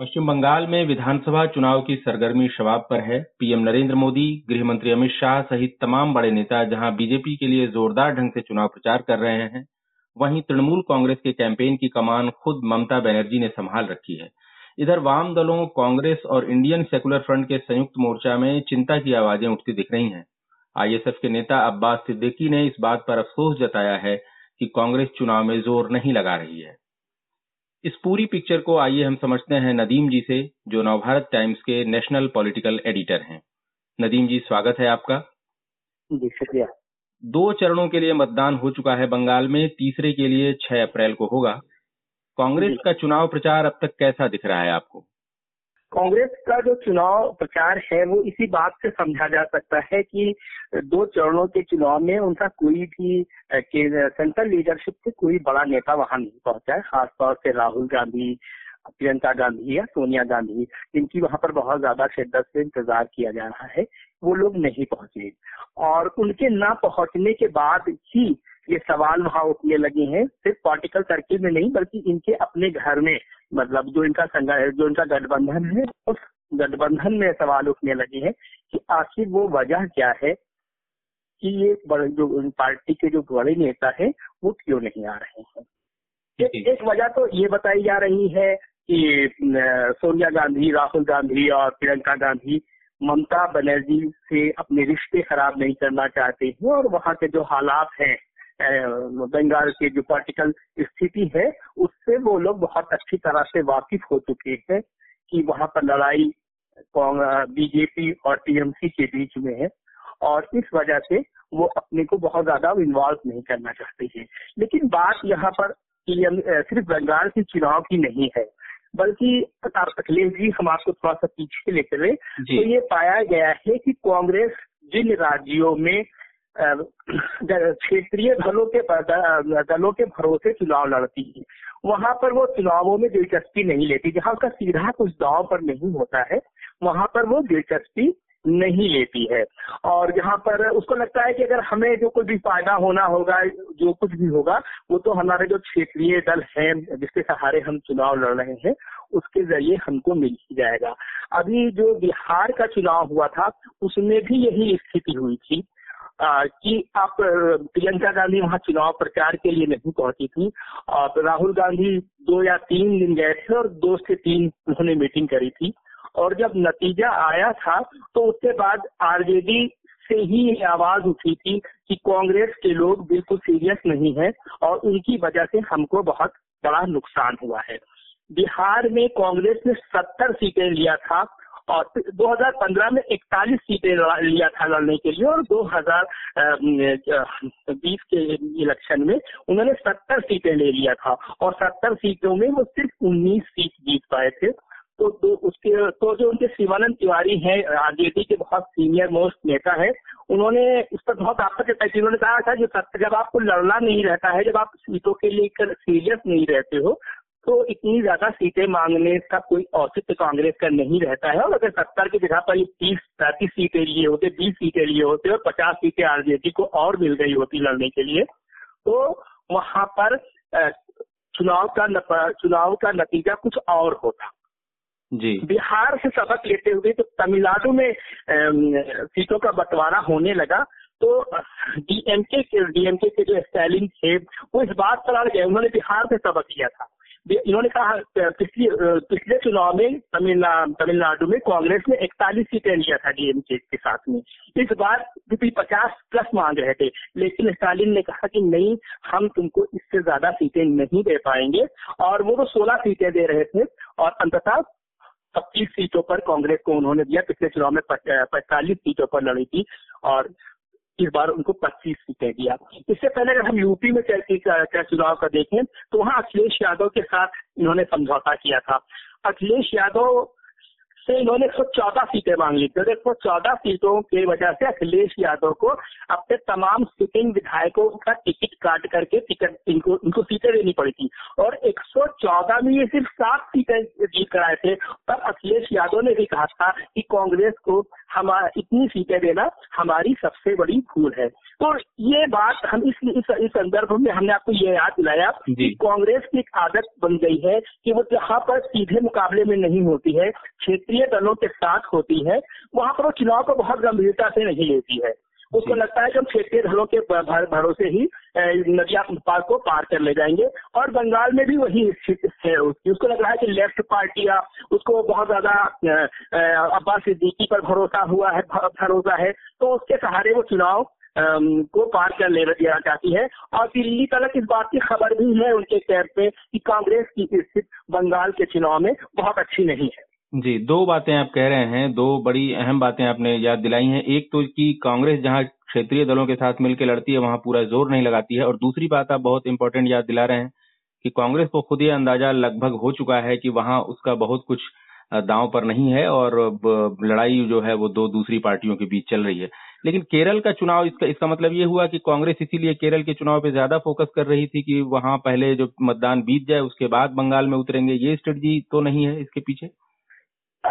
पश्चिम बंगाल में विधानसभा चुनाव की सरगर्मी शबाब पर है। पीएम नरेंद्र मोदी गृह मंत्री अमित शाह सहित तमाम बड़े नेता जहाँ बीजेपी के लिए जोरदार ढंग से चुनाव प्रचार कर रहे हैं, वहीं तृणमूल कांग्रेस के कैंपेन की कमान खुद ममता बनर्जी ने संभाल रखी है। इधर वाम दलों, कांग्रेस और इंडियन सेकुलर फ्रंट के संयुक्त मोर्चा में चिंता की आवाज़ें उठती दिख रही हैं। आईएसएफ के नेता अब्बास सिद्दीकी ने इस बात पर अफसोस जताया है कि कांग्रेस चुनाव में ज़ोर नहीं लगा रही है। इस पूरी पिक्चर को आइए हम समझते हैं नदीम जी से जो नवभारत टाइम्स के नेशनल पॉलिटिकल एडिटर हैं। नदीम जी स्वागत है आपका। जी शुक्रिया। दो चरणों के लिए मतदान हो चुका है बंगाल में तीसरे के लिए छह अप्रैल को होगा। कांग्रेस का चुनाव प्रचार अब तक कैसा दिख रहा है आपको? कांग्रेस का जो चुनाव प्रचार है, वो इसी बात से समझा जा सकता है कि दो चरणों के चुनाव में उनका कोई भी सेंट्रल लीडरशिप से कोई बड़ा नेता वहाँ नहीं पहुँचा है, खासतौर से राहुल गांधी, प्रियंका गांधी या सोनिया गांधी, जिनकी वहाँ पर बहुत ज़्यादा शिद्दत से इंतज़ार किया जा रहा है, वो लोग नहीं पहुँचे। और उनके ना पहुँचने के बाद ही ये सवाल वहाँ उठने लगे हैं, सिर्फ़ पॉलिटिकल सर्किल में नहीं, बल्कि इनके अपने घर में मतलब जो इनका जो इनका गठबंधन है उस गठबंधन में सवाल उठने लगे हैं कि आखिर वो वजह क्या है कि ये जो पार्टी के जो बड़े नेता है वो क्यों नहीं आ रहे हैं? एक, एक वजह तो ये बताई जा रही है कि सोनिया गांधी राहुल गांधी और प्रियंका गांधी ममता बनर्जी से अपने रिश्ते खराब नहीं करना चाहते हैं और वहाँ के जो हालात हैं बंगाल की जो पॉलिटिकल स्थिति है उससे वो लोग बहुत अच्छी तरह से वाकिफ हो चुके हैं कि वहाँ पर लड़ाई बीजेपी और टीएमसी के बीच में है और इस वजह से वो अपने को बहुत ज़्यादा इन्वॉल्व नहीं करना चाहते हैं। लेकिन बात यहाँ पर सिर्फ़ बंगाल के चुनाव की नहीं है बल्कि अखिलेश जी हम आपको थोड़ा सा पीछे ले चले तो ये पाया गया है कि कांग्रेस जिन राज्यों में क्षेत्रीय दलों के दलों के भरोसे चुनाव लड़ती है। वहाँ पर वो चुनावों में दिलचस्पी नहीं लेती। जहाँ उसका सीधा कुछ दाव पर नहीं होता है, वहाँ पर वो दिलचस्पी नहीं लेती है। और जहाँ पर उसको लगता है कि अगर हमें जो कुछ भी फ़ायदा होना होगा, जो कुछ भी होगा, वो तो हमारे जो क्षेत्रीय दल हैं, जिसके सहारे हम चुनाव लड़ रहे हैं, उसके ज़रिए हमको मिल ही जाएगा। अभी जो बिहार का चुनाव हुआ था, उसमें भी यही स्थिति हुई थी कि आप, प्रियंका गांधी वहाँ चुनाव प्रचार के लिए नहीं पहुँची थी। और राहुल गांधी दो या तीन दिन गए थे और दो से तीन उन्होंने मीटिंग करी थी। और जब नतीजा आया था तो उसके बाद आरजेडी से ही ये आवाज़ उठी थी कि कांग्रेस के लोग बिल्कुल सीरियस नहीं है और उनकी वजह से हमको बहुत बड़ा नुकसान हुआ है। बिहार में कांग्रेस ने सत्तर सीटें लिया था और 2015 में 41 सीटें लिया था लड़ने के लिए और 2020 के इलेक्शन में उन्होंने 70 सीटें ले लिया था और 70 सीटों में वो सिर्फ़ 19 सीट जीत पाए थे। तो, तो उसके तो जो उनके शिवानंद तिवारी हैं आरजेडी के बहुत सीनियर मोस्ट नेता है उन्होंने इस पर बहुत आपत्ति जताई थी। उन्होंने कहा था जो जब आपको लड़ना नहीं रहता है जब आप सीटों के लेकर सीरियस नहीं रहते हो तो इतनी ज़्यादा सीटें मांगने का कोई औचित्य कांग्रेस का नहीं रहता है। और अगर सत्तर की जगह पर ये तीस पैंतीस सीटें लिए होते बीस सीटें लिए होते और पचास सीटें आरजेडी को और मिल गई होती लड़ने के लिए तो वहाँ पर चुनाव का चुनाव का नतीजा कुछ और होता। जी। बिहार से सबक लेते हुए तो तमिलनाडु में सीटों का बंटवारा होने लगा। तो डीएमके के डीएमके के जो स्टालिन थे वो इस बात पर आ गए। उन्होंने बिहार से सबक लिया था। इन्होंने कहा पिछले पिछले चुनाव में तमिलनाडु में कांग्रेस ने इकतालीस सीटें लिया था डीएमके के साथ में। इस बार बीपी पचास प्लस मांग रहे थे, लेकिन स्टालिन ने कहा कि नहीं, हम तुमको इससे ज़्यादा सीटें नहीं दे पाएँगे, और वो तो सोलह सीटें दे रहे थे, और अंततः पच्चीस सीटों पर कांग्रेस को उन्होंने दिया। पिछले चुनाव में पैंतालीस सीटों पर लड़ी थी, और इस बार उनको 25 सीटें दिया इससे पहले अगर हम यूपी में क्या चुनाव का देखें तो वहाँ अखिलेश यादव के साथ इन्होंने समझौता किया था। अखिलेश यादव से इन्होंने एक सौ चौदह सीटें मांग ली थी। एक सौ चौदह सीटों की वजह से अखिलेश यादव को अपने तमाम सिटिंग विधायकों का टिकट काट करके टिकट इनको इनको सीटें देनी पड़ी थी। और एक 1914 में ये सिर्फ़ सात सीटें जीत कर आए थे। पर अखिलेश यादव ने भी कहा था कि कांग्रेस को हम इतनी सीटें देना हमारी सबसे बड़ी भूल है। तो ये बात हम इस इस, इस संदर्भ में हमने आपको ये याद दिलाया कि कांग्रेस की एक आदत बन गई है कि वो जहाँ पर सीधे मुकाबले में नहीं होती है क्षेत्रीय दलों के साथ होती है वहाँ पर वो चुनाव को बहुत गंभीरता से नहीं लेती है। उसको लगता है कि हम क्षेत्रीय दलों के भरोसे ही नदिया पार को पार कर ले जाएँगे। और बंगाल में भी वही स्थिति है उसकी। उसको लग रहा है कि लेफ़्ट पार्टियाँ उसको बहुत ज़्यादा अब्बास सिद्दीकी पर भरोसा हुआ है भरोसा है तो उसके सहारे वो चुनाव को पार कर ले दिया चाहती है। और दिल्ली तक इस बात की खबर भी है उनके कैब पे कि कांग्रेस की स्थिति बंगाल के चुनाव में बहुत अच्छी नहीं है। जी, दो बातें आप कह रहे हैं, दो बड़ी अहम बातें आपने याद दिलाई हैं। एक तो कि कांग्रेस जहाँ क्षेत्रीय दलों के साथ मिलकर लड़ती है, वहाँ पूरा ज़ोर नहीं लगाती है। और दूसरी बात आप बहुत इंपॉर्टेंट याद दिला रहे हैं कि कांग्रेस को खुद ये अंदाज़ा लगभग हो चुका है कि वहाँ उसका बहुत कुछ दांव पर नहीं है और लड़ाई जो है वो दो दूसरी पार्टियों के बीच चल रही है। लेकिन केरल का चुनाव, इसका इसका मतलब ये हुआ कि कांग्रेस इसीलिए केरल के चुनाव पे ज़्यादा फोकस कर रही थी कि वहाँ पहले जो मतदान बीत जाए, उसके बाद बंगाल में उतरेंगे, ये स्ट्रेटजी तो नहीं है इसके पीछे?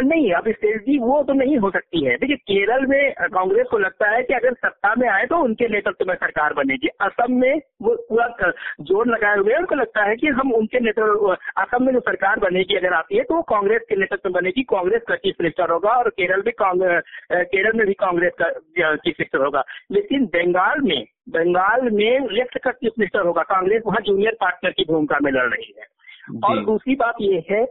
नहीं, अब स्ट्रेटजी वो तो नहीं हो सकती है। देखिए, केरल में कांग्रेस को लगता है कि अगर सत्ता में आए तो उनके नेतृत्व में सरकार बनेगी। असम में वो पूरा ज़ोर लगाए हुए हैं। उनको लगता है कि हम उनके नेतृत्व असम में जो सरकार बनेगी, अगर आती है तो वो कांग्रेस के नेतृत्व में बनेगी। कांग्रेस का चीफ मिनिस्टर होगा और केरल भी केरल में भी कांग्रेस का चीफ मिनिस्टर होगा। लेकिन बंगाल में बंगाल में लेफ़्ट का चीफ मिनिस्टर होगा। कांग्रेस वहाँ जूनियर पार्टनर की भूमिका में लड़ रही है। और दूसरी बात ये है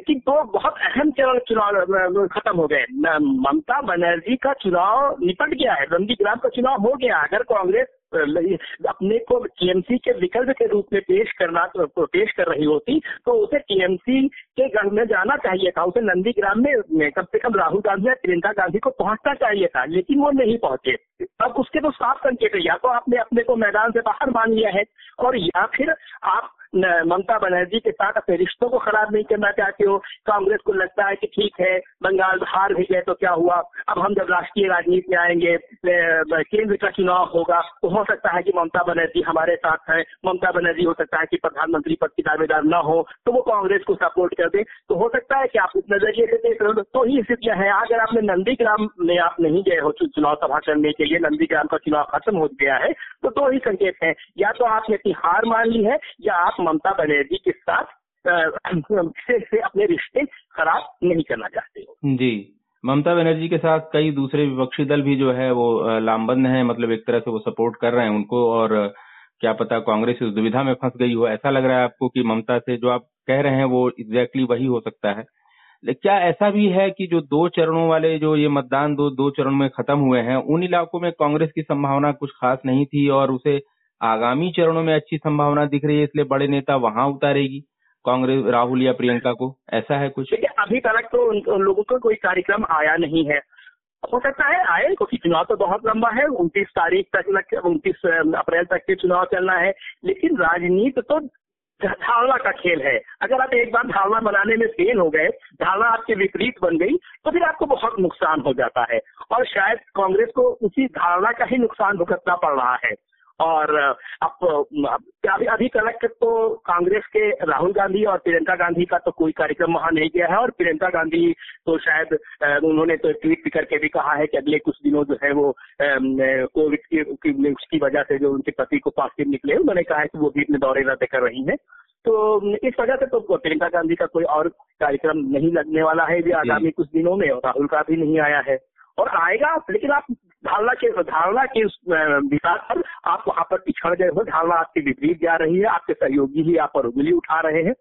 कि दो बहुत अहम चरण चुनाव खत्म हो गए। ममता बनर्जी का चुनाव निपट गया है नंदीग्राम का चुनाव हो गया अगर कांग्रेस अपने को टीएमसी के विकल्प के रूप में पेश करना तो पेश कर रही होती तो उसे टीएमसी के गढ़ में जाना चाहिए था। उसे नंदीग्राम में कम से कम राहुल गांधी या प्रियंका गांधी को पहुँचना चाहिए था लेकिन वो नहीं पहुँचे। अब उसके तो साफ़ संकेत है या तो आपने अपने को मैदान से बाहर मान लिया है और या फिर आप ममता बनर्जी के साथ अपने रिश्तों को खराब नहीं करना चाहते हो। कांग्रेस को लगता है कि ठीक है, बंगाल हार भी गए तो क्या हुआ? अब हम जब राष्ट्रीय राजनीति में आएँगे केंद्र का चुनाव होगा तो हो सकता है कि ममता बनर्जी हमारे साथ है। ममता बनर्जी हो सकता है कि प्रधानमंत्री पद की दावेदार न हो तो वो कांग्रेस को सपोर्ट कर दे। तो हो सकता है कि आप उस नज़रिए से देख रहे हो तो ही स्थितियाँ हैं। अगर आपने नंदीग्राम में आप नहीं गए हो चुनाव सभा करने के लिए, नंदीग्राम का चुनाव खत्म हो गया है तो दो ही संकेत है। या तो आपने अपनी हार मान ली है, या आप ममता बनर्जी के साथ से, से अपने रिश्ते खराब नहीं करना चाहते हो। जी। ममता बनर्जी के साथ कई दूसरे विपक्षी दल भी जो है वो लामबंद हैं मतलब एक तरह से वो सपोर्ट कर रहे हैं उनको और क्या पता कांग्रेस इस दुविधा में फंस गई हो। ऐसा लग रहा है आपको कि ममता से जो आप कह रहे हैं वो एग्जैक्टली exactly वही हो सकता है? क्या ऐसा भी है कि जो दो चरणों वाले जो ये मतदान दो दो चरण में खत्म हुए हैं उन इलाकों में कांग्रेस की संभावना कुछ खास नहीं थी और उसे आगामी चरणों में अच्छी संभावना दिख रही है, इसलिए बड़े नेता वहाँ उतारेगी। कांग्रेस, राहुल या प्रियंका को, ऐसा है कुछ? देखिए, अभी तक तो उन लोगों का कोई कार्यक्रम आया नहीं है। हो सकता है आए, क्योंकि चुनाव तो बहुत लंबा है, उनतीस तारीख तक उनतीस अप्रैल तक के चुनाव चलना है, लेकिन राजनीति तो धारणा का खेल है। अगर आप एक बार धारणा बनाने में फेल हो गए, धारणा आपके विपरीत बन गई तो फिर आपको बहुत नुकसान हो जाता है। और शायद कांग्रेस को उसी धारणा का ही नुकसान भुगतना पड़ रहा है। और अब अभी तक तो कांग्रेस के राहुल गांधी और प्रियंका गांधी का तो कोई कार्यक्रम वहाँ नहीं गया है और प्रियंका गांधी तो शायद उन्होंने तो ट्वीट भी करके भी कहा है कि अगले कुछ दिनों जो है वो कोविड की उसकी वजह से जो उनके पति को पॉजिटिव निकले उन्होंने कहा है कि वो भी अपने दौरे रद्द कर रही है। तो इस वजह से तो प्रियंका गांधी का कोई और कार्यक्रम नहीं लगने वाला है। भी आगामी कुछ दिनों में और राहुल का भी नहीं आया है। और आएगा लेकिन आप धारणा के धारणा के विकास पर आप वहाँ पर पिछड़ गए हो। धारणा आपके विपरीत जा रही है आपके सहयोगी ही आप पर उंगली उठा रहे हैं।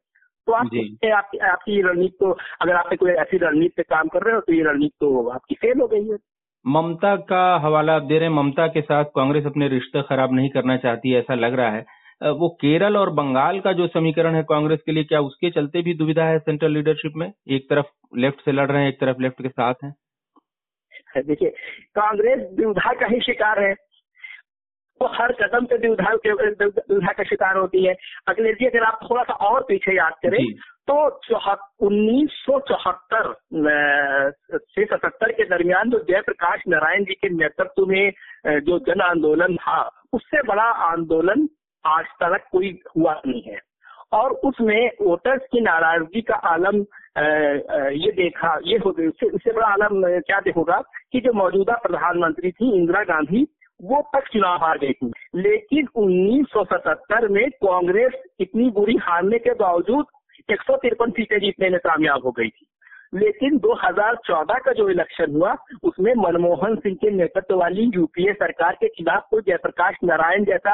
तो आप आपकी आपकी रणनीति तो अगर आप कोई ऐसी रणनीति पे काम कर रहे हो तो ये रणनीति तो आपकी फेल हो गई है। ममता का हवाला आप दे रहे हैं। ममता के साथ कांग्रेस अपने रिश्ते खराब नहीं करना चाहती ऐसा लग रहा है। वो केरल और बंगाल का जो समीकरण है कांग्रेस के लिए क्या उसके चलते भी दुविधा है सेंट्रल लीडरशिप में? एक तरफ़ लेफ़्ट से लड़ रहे हैं एक तरफ़ लेफ़्ट के साथ हैं है। देखिए कांग्रेस दुविधा का ही शिकार है। वो तो हर कदम पे दुविधा दुविधा का शिकार होती है। अखिलेश जी अगर आप थोड़ा सा और पीछे याद करें तो उन्नीस सौ चौहत्तर से सतहत्तर के दरमियान जो जयप्रकाश नारायण जी के नेतृत्व में जो जन आंदोलन था उससे बड़ा आंदोलन आज तक कोई हुआ नहीं है। और उसमें वोटर्स की नाराज़गी का आलम ये देखा, ये हो इससे बड़ा आलम क्या देखोगा कि जो मौजूदा प्रधानमंत्री थी इंदिरा गांधी, वो तक चुनाव हार गई थी। लेकिन 1977 में कांग्रेस इतनी बुरी हारने के बावजूद एक सौ तिरपन सीटें जीतने में कामयाब हो गई थी। लेकिन 2014 का जो इलेक्शन हुआ, उसमें मनमोहन सिंह के नेतृत्व वाली यूपीए सरकार के खिलाफ कोई जयप्रकाश नारायण जैसा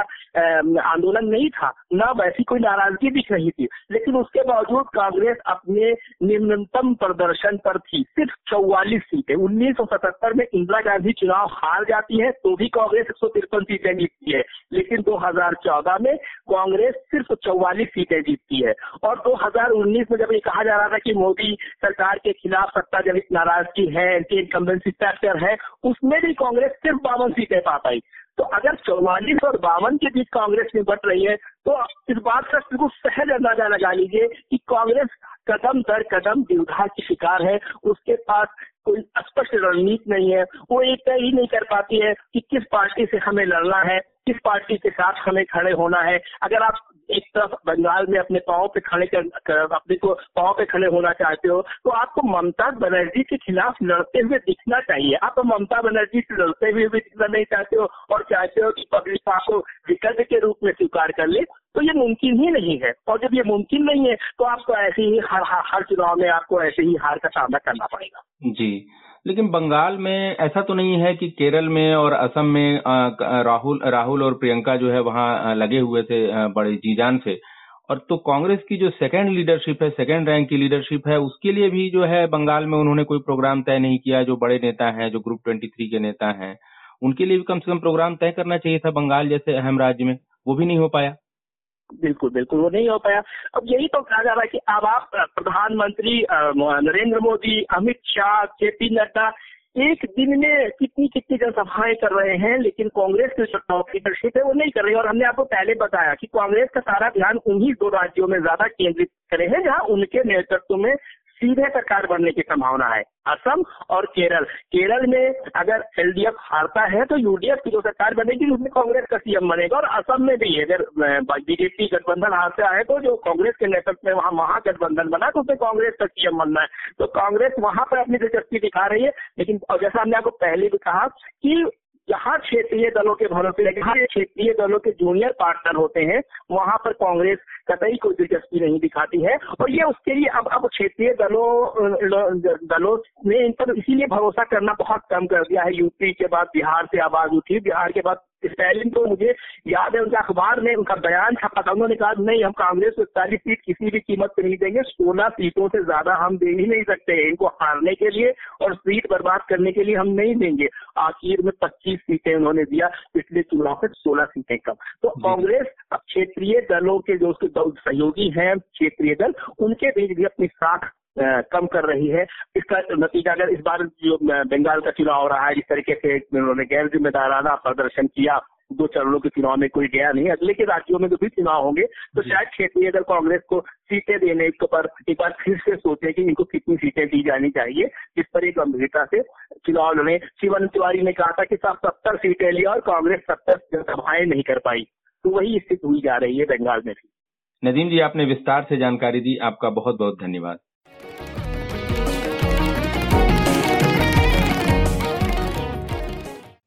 आंदोलन नहीं था। न वैसी कोई नाराज़गी दिख रही थी। लेकिन उसके बावजूद कांग्रेस अपने निम्नतम प्रदर्शन पर थी। सिर्फ़ चौवालीस सीटें। उन्नीस सौ सतहत्तर में इंदिरा गांधी चुनाव हार जाती है तो भी कांग्रेस एक सीटें जीतती है। लेकिन 2014 में कांग्रेस सिर्फ़ चौवालीस सीटें जीतती है। और 2019 में जब ये कहा जा रहा था कि मोदी सरकार के खिलाफ सत्ता जनित नाराज़गी है एंटी इनकम्बेंसी फैक्टर है, उसमें भी कांग्रेस सिर्फ़ बावन सीटें पा पाई। तो अगर चौवालीस और बावन के बीच कांग्रेस में बट रही है तो इस बात का बिल्कुल सहज अंदाज़ा लगा लीजिए कि कांग्रेस कदम दर कदम विरोधा की शिकार है। उसके पास कोई स्पष्ट रणनीति नहीं है, वो एक तय ही नहीं कर पाती है कि किस पार्टी से हमें लड़ना है। किस पार्टी के साथ हमें खड़े होना है। अगर आप एक तरफ़ बंगाल में अपने पाँव पे खड़े कर कर, अपने को पाँव पे खड़े होना चाहते हो तो आपको ममता बनर्जी के खिलाफ लड़ते हुए दिखना चाहिए। आप ममता बनर्जी से लड़ते हुए भी दिखना नहीं चाहते हो और चाहते हो कि पब्लिक आपको विकल्प के रूप में स्वीकार कर ले तो ये मुमकिन ही नहीं है। और जब ये मुमकिन नहीं है तो आपको ऐसे ही हर हर चुनाव में आपको ऐसे ही हार का सामना करना पड़ेगा। जी। लेकिन बंगाल में ऐसा तो नहीं है कि केरल में और असम में राहुल राहुल और प्रियंका जो है वहाँ लगे हुए थे बड़े जीजान से और तो कांग्रेस की जो सेकंड लीडरशिप है सेकंड रैंक की लीडरशिप है, उसके लिए भी जो है बंगाल में उन्होंने कोई प्रोग्राम तय नहीं किया। जो बड़े नेता हैं, जो ग्रुप ट्वेंटी थ्री के नेता हैं, उनके लिए भी कम से कम प्रोग्राम तय करना चाहिए था बंगाल जैसे अहम राज्य में। वो भी नहीं हो पाया। बिल्कुल बिल्कुल, वो नहीं हो पाया। अब यही तो कहा जा रहा है कि अब आप प्रधानमंत्री नरेंद्र मोदी, अमित शाह जे पी नड्डा, एक दिन में कितनी कितनी जनसभाएँ कर रहे हैं, लेकिन कांग्रेस की लीडरशिप है, वो नहीं कर रही। और हमने आपको पहले बताया कि कांग्रेस का सारा ध्यान उन्हीं दो राज्यों में ज़्यादा केंद्रित करे हैं, जहाँ उनके नेतृत्व में सीधे सरकार बनने की संभावना है। असम और केरल। केरल में अगर एलडीएफ हारता है तो यूडीएफ की जो सरकार बनेगी, उसमें कांग्रेस का सीएम बनेगा और असम में भी अगर बीजेपी गठबंधन हारता है तो जो कांग्रेस के नेतृत्व में वहाँ महागठबंधन बना तो उसमें कांग्रेस का सीएम बनना है। तो कांग्रेस वहाँ पर अपनी दिलचस्पी दिखा रही है, लेकिन जैसा हमने आपको पहले भी कहा कि जहाँ क्षेत्रीय दलों के भरोसे जहाँ क्षेत्रीय दलों के जूनियर पार्टनर होते हैं, वहाँ पर कांग्रेस कतई कोई दिलचस्पी नहीं दिखाती है। और ये उसके लिए अब अब क्षेत्रीय दलों दलों ने इन पर इसीलिए भरोसा करना बहुत कम कर दिया है। यूपी के बाद बिहार से आवाज़ उठी। बिहार के बाद स्टैलिन को मुझे याद है उनका अखबार में उनका बयान छपा था उन्होंने कहा नहीं हम कांग्रेस को इकतालीस सीट किसी भी कीमत पर नहीं देंगे सोलह सीटों से ज़्यादा हम दे ही नहीं सकते इनको हारने के लिए और सीट बर्बाद करने के लिए हम नहीं देंगे। आखिर में पच्चीस सीटें उन्होंने दिया पिछले चुनाव से सोलह सीटें कम। तो कांग्रेस अब क्षेत्रीय दलों के जो उसके सहयोगी हैं क्षेत्रीय दल उनके बीच भी अपनी साख कम कर रही है। इसका नतीजा अगर इस बार जो बंगाल का चुनाव हो रहा है जिस तरीके से उन्होंने गैर जिम्मेदाराना प्रदर्शन किया दो चरणों के चुनाव में कोई गया नहीं अगले के राज्यों में जो भी चुनाव होंगे। तो शायद क्षेत्रीय अगर कांग्रेस को सीटें देने के पर एक बार फिर से सोचे कि इनको कितनी सीटें दी जानी चाहिए इस पर एक गंभीरता से चुनाव उन्होंने शिवन तिवारी ने कहा था कि सब सत्तर सीटें लिया और कांग्रेस सत्तर जनसभाएँ नहीं कर पाई। तो वही स्थिति हुई जा रही है बंगाल में भी। नदीम जी आपने विस्तार से जानकारी दी। आपका बहुत बहुत धन्यवाद।